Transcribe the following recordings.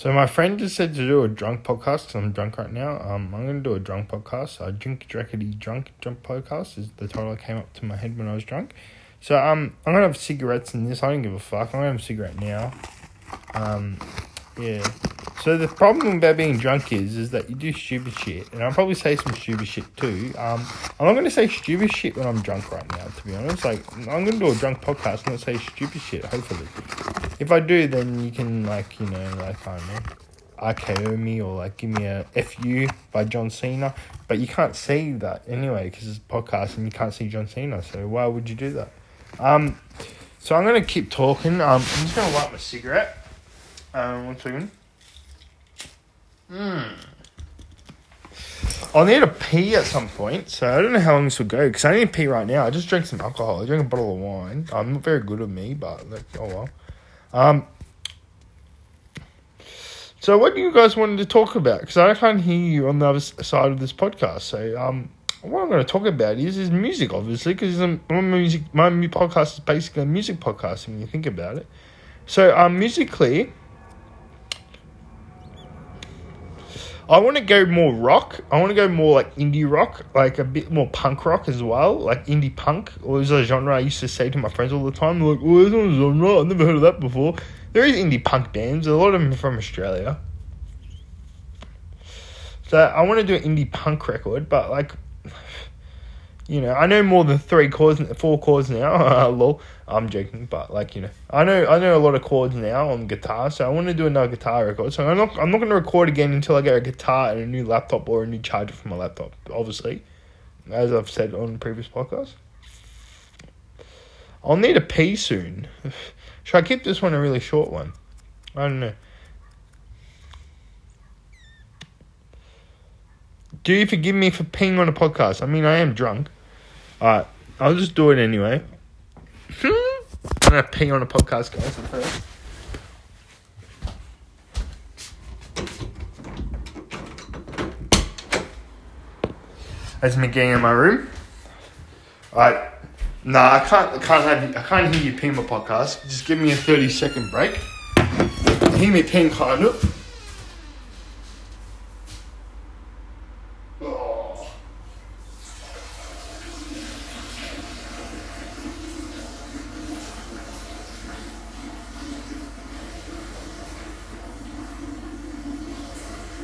So my friend just said to do a drunk podcast because I'm drunk right now. Um, I'm gonna do a drunk podcast. Uh, drink Drackety drunk drunk podcast is the title that came up to my head when I was drunk. So um, I'm gonna have cigarettes in this. I don't give a fuck. I'm gonna have a cigarette now. Um, yeah. So the problem about being drunk is, is that you do stupid shit, and I'll probably say some stupid shit too. Um, I'm not gonna say stupid shit when I'm drunk right now. To be honest, like I'm gonna do a drunk podcast, and not say stupid shit. Hopefully, if I do, then you can like you know like I don't know. RKO me or like give me a FU by John Cena, but you can't see that anyway because it's a podcast and you can't see John Cena. So why would you do that? Um, so I'm gonna keep talking. Um, I'm just gonna light my cigarette. Um, one second. Hmm. I'll need a pee at some point, so I don't know how long this will go because I need to pee right now. I just drank some alcohol. I drank a bottle of wine. I'm not very good at me, but like, oh well. Um. So, what do you guys wanted to talk about? Because I can't hear you on the other side of this podcast. So, um, what I'm going to talk about is is music, obviously, because my music, my podcast is basically a music podcast when you think about it. So, um, musically, I want to go more rock. I want to go more like indie rock, like a bit more punk rock as well, like indie punk. Or is a genre I used to say to my friends all the time. Like, "Oh, not a genre. I've never heard of that before." There is indie punk bands. A lot of them are from Australia. So I want to do an indie punk record, but like, you know, I know more than three chords, four chords now. Uh, lol, I'm joking, but like, you know, I know I know a lot of chords now on guitar, so I want to do another guitar record. So I'm not I'm not going to record again until I get a guitar and a new laptop or a new charger for my laptop. Obviously, as I've said on previous podcasts. I'll need a pee soon. Should I keep this one a really short one? I don't know. Do you forgive me for peeing on a podcast? I mean, I am drunk. Alright, I'll just do it anyway. Hmm? I'm gonna pee on a podcast, guys, at first. That's me getting in my room. Alright. Nah, I can't. I can't have. You, I can't hear you pee my podcast. Just give me a thirty second break. Hear me ping kind of. Oh.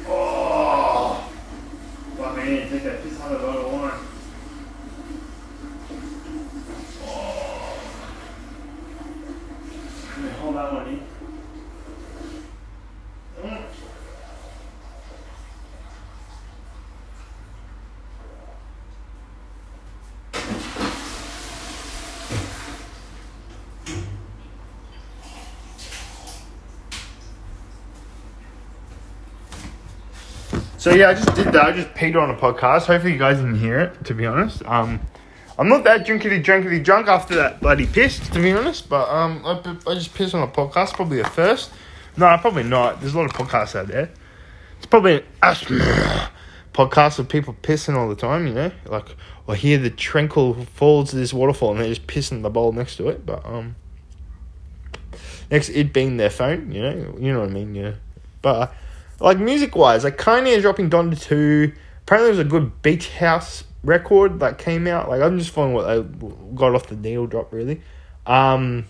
Oh. Fuck, I need to take that piss out of the other one. Let me hold that one in. Mm. So yeah, I just did that. I just paid on a podcast. Hopefully you guys didn't hear it. To be honest, um, I'm not that drinkity drunkity drunk after that bloody piss. To be honest, but um, I, I just pissed on a podcast. Probably a first. No, probably not. There's a lot of podcasts out there. It's probably an asthma podcast of people pissing all the time. You know, like I hear the tranquil falls of this waterfall and they're just pissing the bowl next to it. But um, next it being their phone. You know, you know what I mean. Yeah, but. Like music wise, like Kanye dropping Donda 2. Apparently, there's a good Beach House record that came out. Like, I'm just following what they got off the needle drop, really. Um,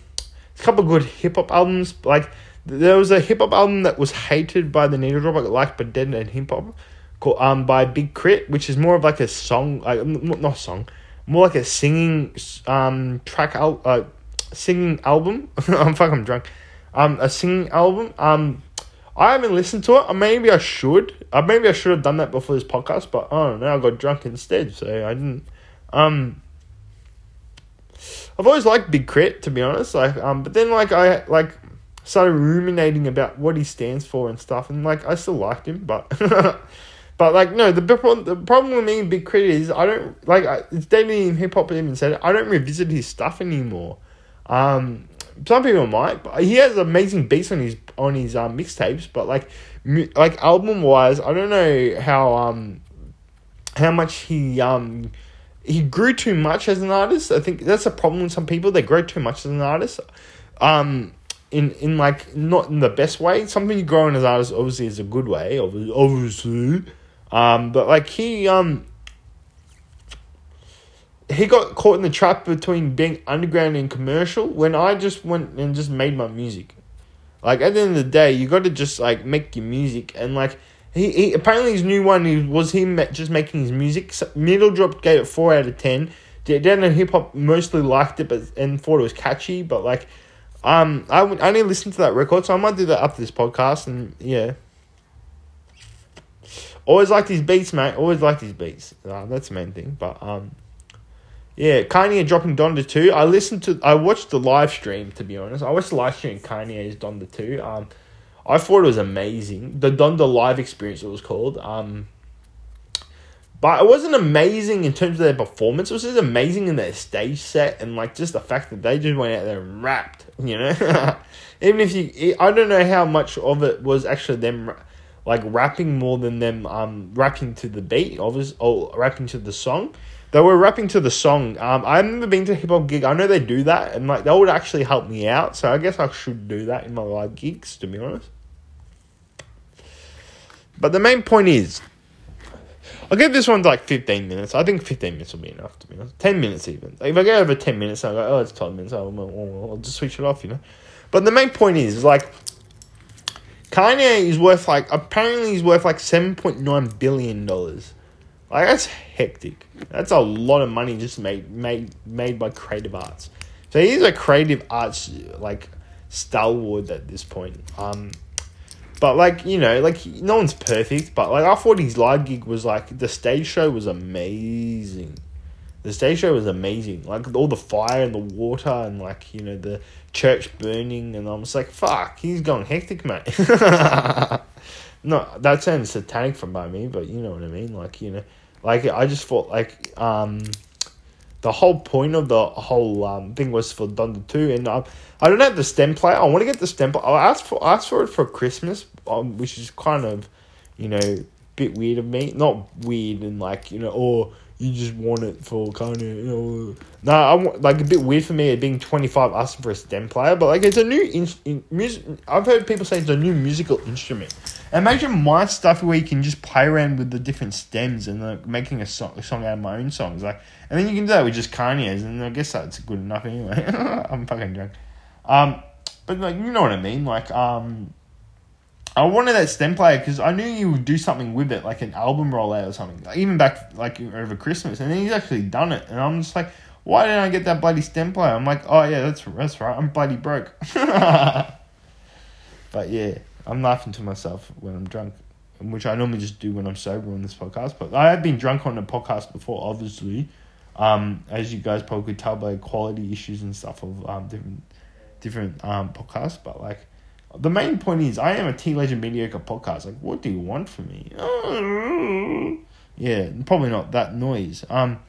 a couple good hip hop albums. Like, there was a hip hop album that was hated by the needle drop, like, like but Dead End Hip Hop, called um by Big K.R.I.T., which is more of like a song, like not not song, more like a singing um track out, uh, singing album. I'm fucking drunk. Um, a singing album. Um I haven't listened to it. Maybe I should. Maybe I should have done that before this podcast, but I don't know. I got drunk instead, so I didn't. Um, I've always liked Big K.R.I.T., to be honest. Like, um, but then like I like started ruminating about what he stands for and stuff, and like I still liked him, but. But like no, the the problem with me and Big K.R.I.T. is I don't like I, it's Dead End Hip Hop even said it, I don't revisit his stuff anymore. Um, some people might, but he has amazing beats on his on his um, mixtapes. But like, mu- like album wise, I don't know how um how much he um he grew too much as an artist. I think that's a problem with some people. They grow too much as an artist. Um, in in like not in the best way. Something you grow in as an artist obviously is a good way, obviously. Um, but like he um he got caught in the trap between being underground and commercial when I just went and just made my music. Like at the end of the day, you got to just like make your music and like he, he apparently his new one was him just making his music. Needle Drop gave it four out of ten. Dead End Hip Hop mostly liked it, but and thought it was catchy. But like, um, I I only listened to that record, so I might do that after this podcast. And yeah, always like these beats, mate. Always like these beats. Uh, that's the main thing. But um, yeah, Kanye dropping Donda 2. I listened to, I watched the live stream, to be honest. I watched the live stream Kanye's Donda 2. Um, I thought it was amazing. The Donda live experience, it was called. Um, but it wasn't amazing in terms of their performance. It was just amazing in their stage set and like just the fact that they just went out there and rapped, you know? Even if you, I don't know how much of it was actually them like rapping more than them um rapping to the beat, obviously, or rapping to the song. They were rapping to the song. Um, I've never been to a hip hop gig. I know they do that, and like that would actually help me out. So I guess I should do that in my live gigs, to be honest. But the main point is, I'll give this one like fifteen minutes. I think fifteen minutes will be enough. To be honest, ten minutes even. Like, if I go over ten minutes, I go, oh, it's twelve minutes. I'll, I'll, I'll just switch it off, you know. But the main point is, like, Kanye is worth like apparently he's worth like seven point nine billion dollars. Like that's hectic. That's a lot of money just made made made by creative arts. So he's a creative arts like stalwart at this point. Um, but like you know, like no one's perfect. But like I thought his live gig was like the stage show was amazing. The stage show was amazing. Like all the fire and the water and like you know the church burning and I'm just like fuck. He's going hectic, mate. no, that sounds satanic from by me, but you know what I mean. Like you know, like I just thought like um, the whole point of the whole um thing was for Donda two, and um, I don't have the stem player. I want to get the stem. Player. I asked for asked for it for Christmas, um, which is kind of, you know, bit weird of me. Not weird and like you know, or you just want it for of you know. No, I want like a bit weird for me it being twenty five asking for a stem player, but like it's a new in, in music. I've heard people say it's a new musical instrument. Imagine my stuff where you can just play around with the different stems and like making a song, a song out of my own songs, like, and then you can do that with just Kanye's, and I guess that's good enough anyway. I'm fucking drunk. Um, but like you know what I mean, like um I wanted that stem player because I knew you would do something with it, like an album rollout or something. Like, even back like over Christmas, and then he's actually done it, and I'm just like, why didn't I get that bloody stem player? I'm like, oh yeah, that's that's right, I'm bloody broke. but yeah, I'm laughing to myself when I'm drunk, which I normally just do when I'm sober on this podcast. But I have been drunk on a podcast before, obviously, um, as you guys probably tell by quality issues and stuff of um different different um podcasts, but like the main point is I am a T Legend mediocre podcast. Like, what do you want from me? Yeah, probably not that noise. Um,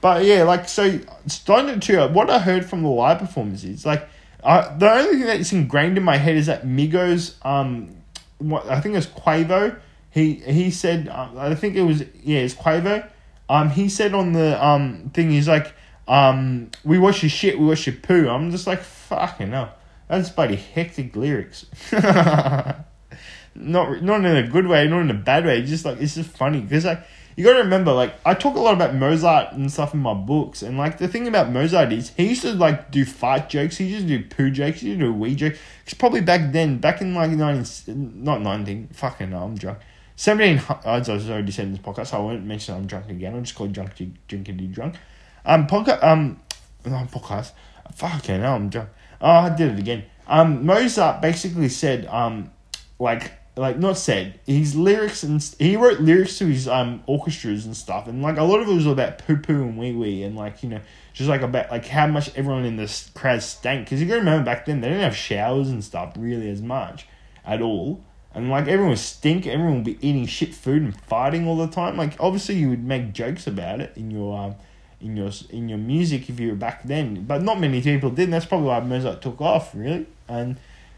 but yeah, like so, starting to what I heard from the live performance is like, uh, the only thing that's ingrained in my head is that Migos, um, what I think it was Quavo. He he said, uh, I think it was yeah, it's Quavo. Um, he said on the um thing, he's like, um, we wash your shit, we wash your poo. I'm just like, fucking hell. That's bloody hectic lyrics. not not in a good way, not in a bad way. Just like it's just funny because like you got to remember, like I talk a lot about Mozart and stuff in my books, and like the thing about Mozart is he used to like do fart jokes, he used to do poo jokes, he used to do wee jokes. It's probably back then, back in like nineteen, not nineteen, fucking no, I'm drunk. Seventeen, as I was already said in this podcast, so I won't mention I'm drunk again. I'll just call drunk, drinking, drunk. Um, podcast, um, no podcast. Fucking hell, I'm drunk. Oh, I did it again. Um, Mozart basically said, um, like, like not said his lyrics and he wrote lyrics to his um orchestras and stuff, and like a lot of it was about poo poo and wee wee, and like you know just like about like how much everyone in this crowd stank. Because you gotta remember back then they didn't have showers and stuff really as much at all. And like everyone was stink, everyone would be eating shit food and fighting all the time. Like obviously you would make jokes about it in your um, in your in your music if you were back then. But not many people did. That's probably why Mozart took off, really. And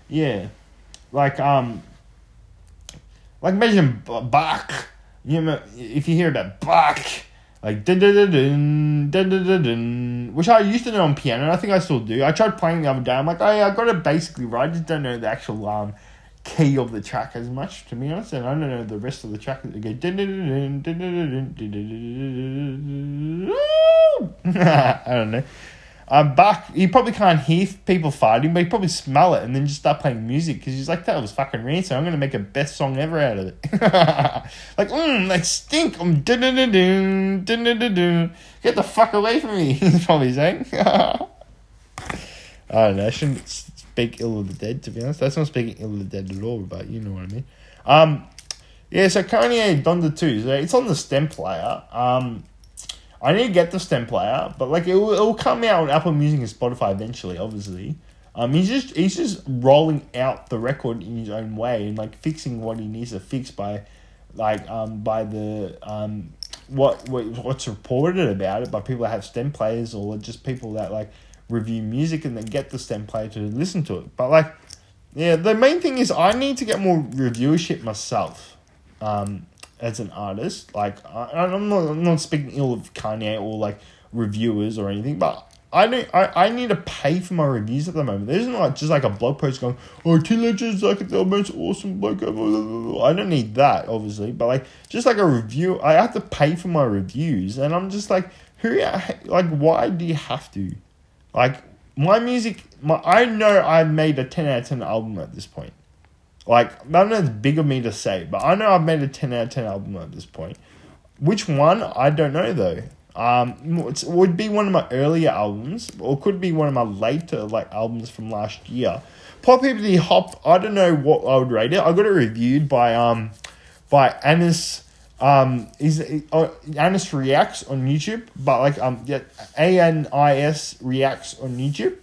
yeah, like um, like imagine Bach. You know, if you hear about Bach, like which I used to know on piano. and I think I still do. I tried playing the other day. I'm like, oh yeah, I got it basically right. I just don't know the actual um key of the track as much, to be honest. And I don't know the rest of the track. They go. I don't know. I'm back. You probably can't hear people fighting, but you probably smell it and then just start playing music because he's like, that was fucking rain, so I'm going to make a best song ever out of it. like, mmm, they stink. I'm Get the fuck away from me, he's probably saying. I don't know. I shouldn't speak ill of the dead, to be honest. That's not speaking ill of the dead at all, but you know what I mean. Um, yeah, so Kanye Donda 2, so it's on the stem player. Um, I need to get the stem player, but like it will, it will come out on Apple Music and Spotify eventually. Obviously, um, he's just he's just rolling out the record in his own way and like fixing what he needs to fix by, like um by the um what, what what's reported about it by people that have stem players or just people that like review music and then get the stem player to listen to it. But like, yeah, the main thing is I need to get more reviewership myself. Um, as an artist. Like I, I'm not I'm not speaking ill of Kanye or like reviewers or anything, but I don't I, I need to pay for my reviews at the moment. There's not like just like a blog post going, Oh T Legend's like the most awesome blog ever. I don't need that, obviously, but like just like a review I have to pay for my reviews and I'm just like who like why do you have to? Like my music my I know I've made a ten out of ten album at this point. Like, I don't know it's big of me to say, but I know I've made a 10 out of 10 album at this point. Which one? I don't know, though. Um, it would be one of my earlier albums, or could be one of my later, like, albums from last year. Popularity Hop, I don't know what I would rate it. I got it reviewed by, um, by Anis, um, is uh, Anis Reacts on YouTube, but, like, um, yeah, A-N-I-S Reacts on YouTube.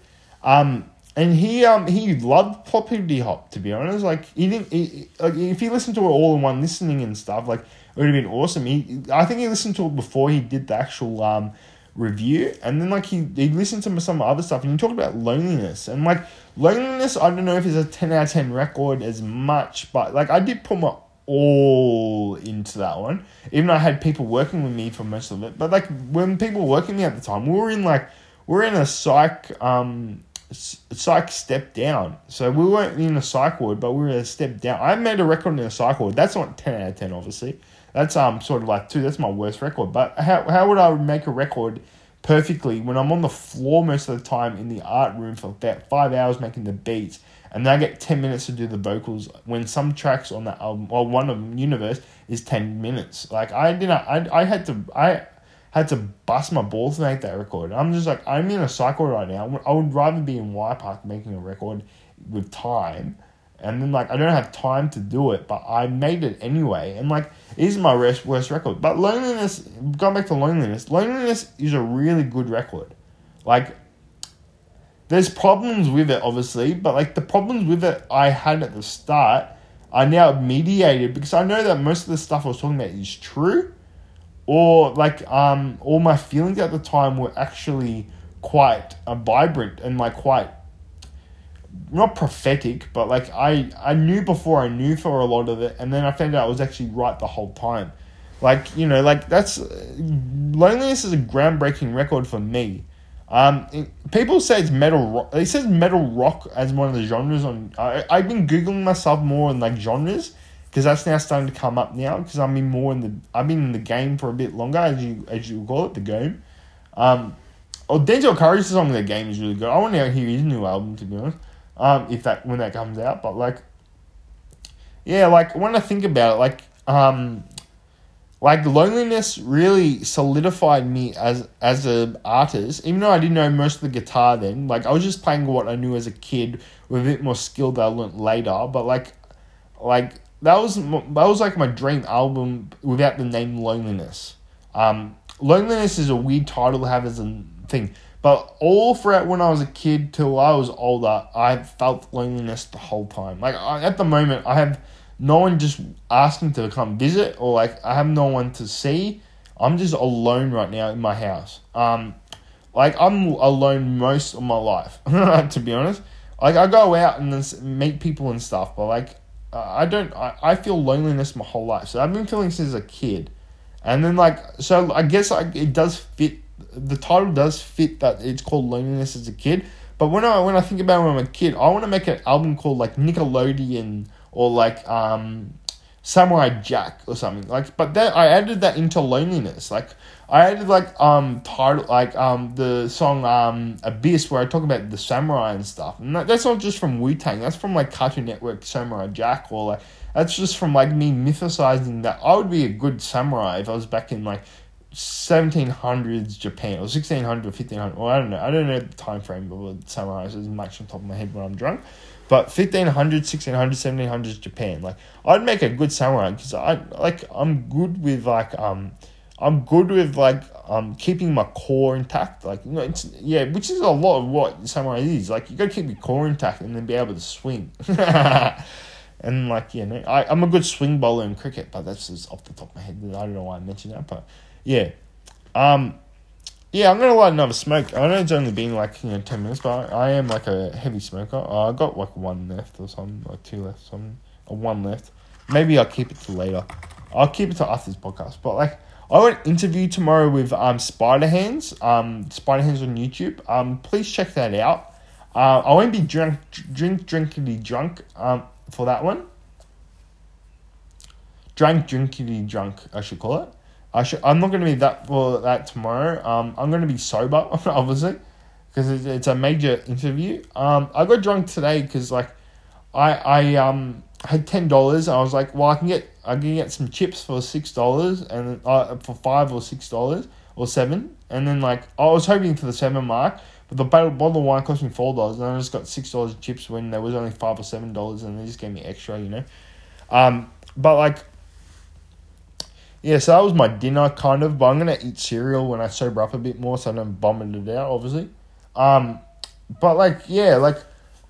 Um, and he um he loved Popularity Hop to be honest. Like he didn't he, like if he listened to it all in one listening and stuff, like it would have been awesome. He I think he listened to it before he did the actual um review, and then like he he listened to some other stuff, and he talked about loneliness and like loneliness. I don't know if it's a ten out of ten record as much, but like I did put my all into that one, even though I had people working with me for most of it. But like when people were working with me at the time, we were in like we we're in a psych um psych step down. So we weren't in a psych ward, but we were a step down. I made a record in a psych ward. That's not ten out of ten, obviously. That's um sort of like two. That's my worst record. But how how would I make a record perfectly when I'm on the floor most of the time in the art room for about five hours making the beats, and then I get ten minutes to do the vocals. When some tracks on that album, well, one of them, Universe, is ten minutes. Like I didn't. I I had to. I had to bust my balls to make that record. I'm just like, I'm in a cycle right now. I would rather be in Y Park making a record with time. And then, like, I don't have time to do it, but I made it anyway. And, like, it is my worst, worst record. But Loneliness, going back to Loneliness, Loneliness is a really good record. Like, there's problems with it, obviously, but, like, the problems with it I had at the start are now mediated because I know that most of the stuff I was talking about is true or like um all my feelings at the time were actually quite uh, vibrant and like quite not prophetic but like i i knew before i knew for a lot of it and then i found out i was actually right the whole time. Like you know like that's loneliness is a groundbreaking record for me um it, people say it's metal rock it says metal rock as one of the genres on I, i've been googling myself more on like genres because that's now starting to come up now because I'm in more in the I've been in the game for a bit longer as you as you call it the game. Um, oh Denzel Curry's song in the game is really good. I want to hear his new album to be honest. Um, if that when that comes out, but like, yeah, like when I think about it, like um, like loneliness really solidified me as as an artist. Even though I didn't know most of the guitar then, like I was just playing what I knew as a kid with a bit more skill that I learned later. But like, like that was that was like my dream album without the name Loneliness. Um, Loneliness is a weird title to have as a thing, but all throughout when I was a kid till I was older, I felt loneliness the whole time. Like I, at the moment, I have no one just asking to come visit, or like I have no one to see. I'm just alone right now in my house. Um, like I'm alone most of my life, to be honest. Like I go out and meet people and stuff, but like I don't. I, I feel loneliness my whole life. So I've been feeling since a kid, And then like so I guess like it does fit the title does fit that it's called loneliness as a kid. But when I when I think about when I'm a kid, I want to make an album called like Nickelodeon or like um Samurai Jack or something. Like but then I added that into loneliness. Like I added like um title like um the song um Abyss where I talk about the samurai and stuff. And that, that's not just from Wu Tang. That's from like Cartoon Network Samurai Jack or like that's just from like me mythicizing that I would be a good samurai if I was back in like 1700s Japan or 1600 or 1500. Well, I don't know. I don't know the time frame of the samurais as much on top of my head when I'm drunk. But 1500, 1600, 1700s Japan. Like I'd make a good samurai because I like I'm good with like um I'm good with like um keeping my core intact. Like you know, it's yeah, which is a lot of what samurai is. Like you gotta keep your core intact and then be able to swing. and like you know, I I'm a good swing bowler in cricket, but that's just off the top of my head. I don't know why I mentioned that, but yeah, um, yeah, I'm gonna light another smoke. I know it's only been like you know ten minutes, but I am like a heavy smoker. Uh, I got like one left or something, like two left, something, or one left. Maybe I'll keep it to later. I'll keep it to after this podcast. But like, I got an interview tomorrow with um Spider Hands, um Spider Hands on YouTube. Um, please check that out. Uh, I won't be drunk, drink, drinkily drunk. Um, for that one. Drunk, drinkily drunk, I should call it. I should. I'm not going to be that for that tomorrow. Um, I'm going to be sober, obviously, because it's, it's a major interview. Um, I got drunk today because like, I I um had ten dollars. I was like, well, I can get I can get some chips for six dollars and uh, for five or six dollars or seven, and then like I was hoping for the seven mark, but the bottle, bottle of wine cost me four dollars, and I just got six dollars chips when there was only five or seven dollars, and they just gave me extra, you know. Um, but like yeah, so that was my dinner kind of, but I'm gonna eat cereal when I sober up a bit more so I don't vomit it out, obviously. Um, but like yeah, like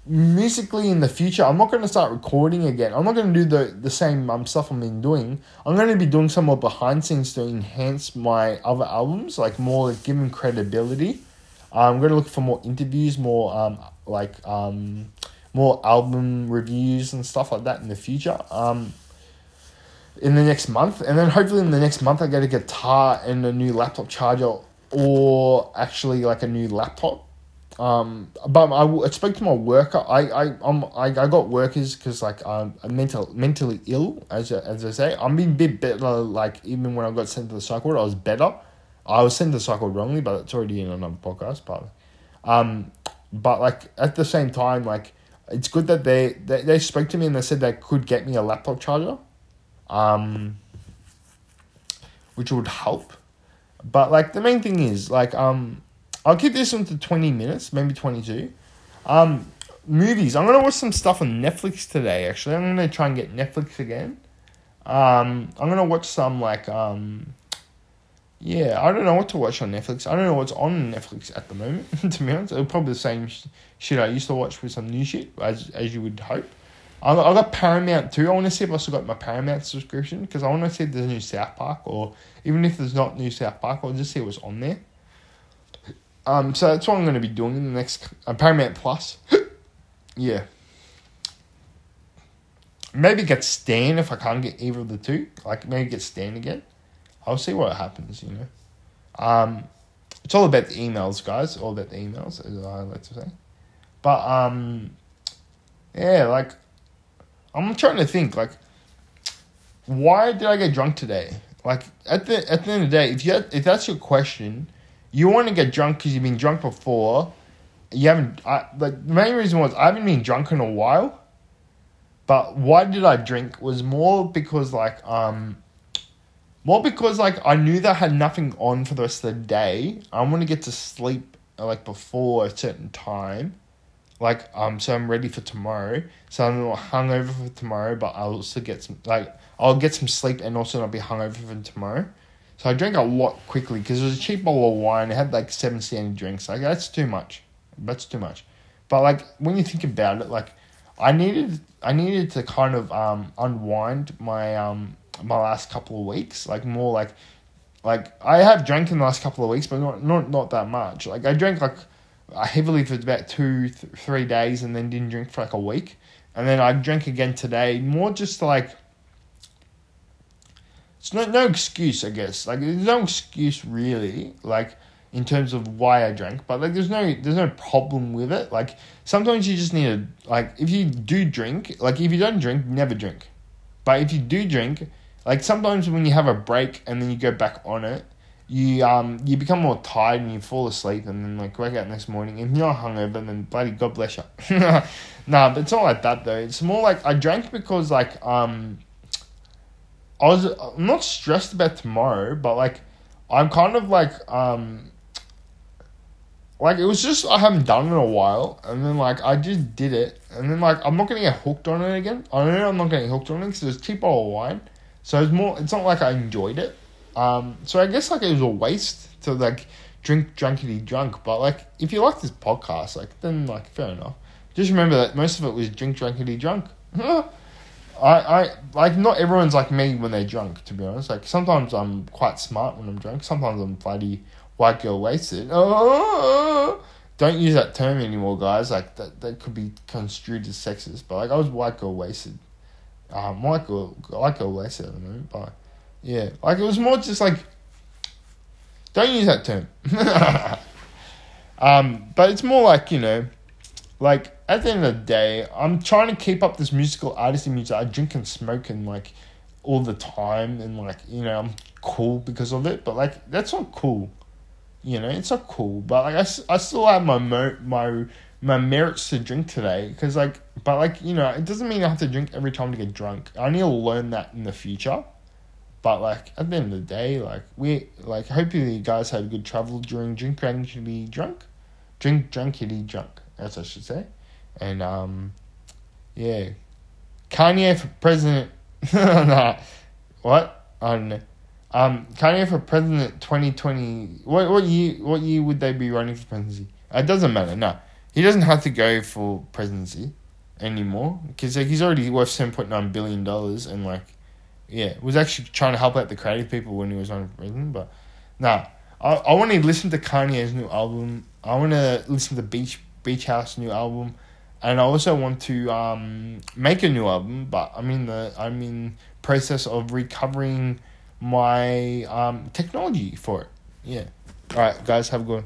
musically in the future, I'm not gonna start recording again. I'm not gonna do the the same um stuff I've been doing. I'm gonna be doing some more behind scenes to enhance my other albums, like more like give them credibility. I'm gonna look for more interviews, more um like um more album reviews and stuff like that in the future. Um in the next month, and then hopefully in the next month I get a guitar and a new laptop charger, or actually like a new laptop. Um, but I, I spoke to my worker. I I um I, I got workers because like I'm mental mentally ill as as I say. I'm being a bit better. Like even when I got sent to the psych ward, I was better. I was sent to the psych ward wrongly, but it's already in another podcast. But um, but like at the same time, like it's good that they they, they spoke to me and they said they could get me a laptop charger um, which would help. But like the main thing is like um, I'll keep this into twenty minutes, maybe twenty two. Um, movies. I'm gonna watch some stuff on Netflix today. Actually, I'm gonna try and get Netflix again. Um, I'm gonna watch some like um, yeah, I don't know what to watch on Netflix. I don't know what's on Netflix at the moment. to be honest, it's probably the same sh- shit I used to watch with some new shit, as as you would hope. I got, I got Paramount too. I want to see if I still got my Paramount subscription because I want to see if there's a new South Park or even if there's not new South Park, I'll just see what's on there. Um, so that's what I'm going to be doing in the next uh, Paramount Plus. yeah. Maybe get Stan if I can't get either of the two. Like maybe get Stan again. I'll see what happens. You know. Um, it's all about the emails, guys. All about the emails, as I like to say. But um, yeah, like I'm trying to think like, why did I get drunk today? Like at the at the end of the day, if you if that's your question, you want to get drunk because you've been drunk before. You haven't. I, like the main reason was I haven't been drunk in a while. But why did I drink was more because like um, more because like I knew that I had nothing on for the rest of the day. I want to get to sleep like before a certain time like um so I'm ready for tomorrow. So I'm not hungover for tomorrow, but I'll also get some like I'll get some sleep and also not be hungover for tomorrow. So I drank a lot quickly because it was a cheap bottle of wine. It had like seven standard drinks. Like that's too much. That's too much. But like when you think about it, like I needed I needed to kind of um unwind my um my last couple of weeks. Like more like like I have drank in the last couple of weeks, but not not not that much. Like I drank like I heavily for about two, th- three days, and then didn't drink for like a week, and then I drank again today. More just like, it's no no excuse, I guess. Like there's no excuse really, like in terms of why I drank, but like there's no there's no problem with it. Like sometimes you just need to like if you do drink, like if you don't drink, never drink. But if you do drink, like sometimes when you have a break and then you go back on it, you um you become more tired and you fall asleep and then like wake up next morning and you're hungover then bloody God bless you. nah, but it's not like that though. It's more like I drank because like um I was I'm not stressed about tomorrow, but like I'm kind of like um like it was just I haven't done it in a while, and then like I just did it, and then like I'm not gonna get hooked on it again. I know I'm not getting hooked on it because it's cheap of wine, so it's more. It's not like I enjoyed it. Um, so I guess like it was a waste to like drink drunkity drunk. But like if you like this podcast, like then like fair enough. Just remember that most of it was drink drunkity drunk. I, I like not everyone's like me when they're drunk. To be honest, like sometimes I'm quite smart when I'm drunk. Sometimes I'm bloody white girl wasted. Don't use that term anymore, guys. Like that, that could be construed as sexist. But like I was white girl wasted. Um, white girl, white girl wasted. I but yeah, like it was more just like. Don't use that term. um, but it's more like you know, like at the end of the day, I'm trying to keep up this musical artist music. I drink and smoke and like all the time, and like you know, I'm cool because of it. But like that's not cool you know, it's not cool. But like, I, I still have my mo- my my merits to drink today because like, but like, you know, it doesn't mean I have to drink every time to get drunk. I need to learn that in the future. But like at the end of the day, like we like hopefully you guys had good travel during drink drunkity drunk, drink drunkity drunk, as I should say, and um, yeah, Kanye for president. nah, what know. Um, Kanye for president twenty twenty. What what year? What year would they be running for presidency? It doesn't matter. No, he doesn't have to go for presidency anymore because like he's already worth seven point nine billion dollars and like, yeah, was actually trying to help out the creative people when he was on president. But nah, I I want to listen to Kanye's new album. I want to listen to Beach Beach House new album. And I also want to um, make a new album, but I'm in the I'm in process of recovering my um, technology for it. Yeah. All right, guys, have a good one.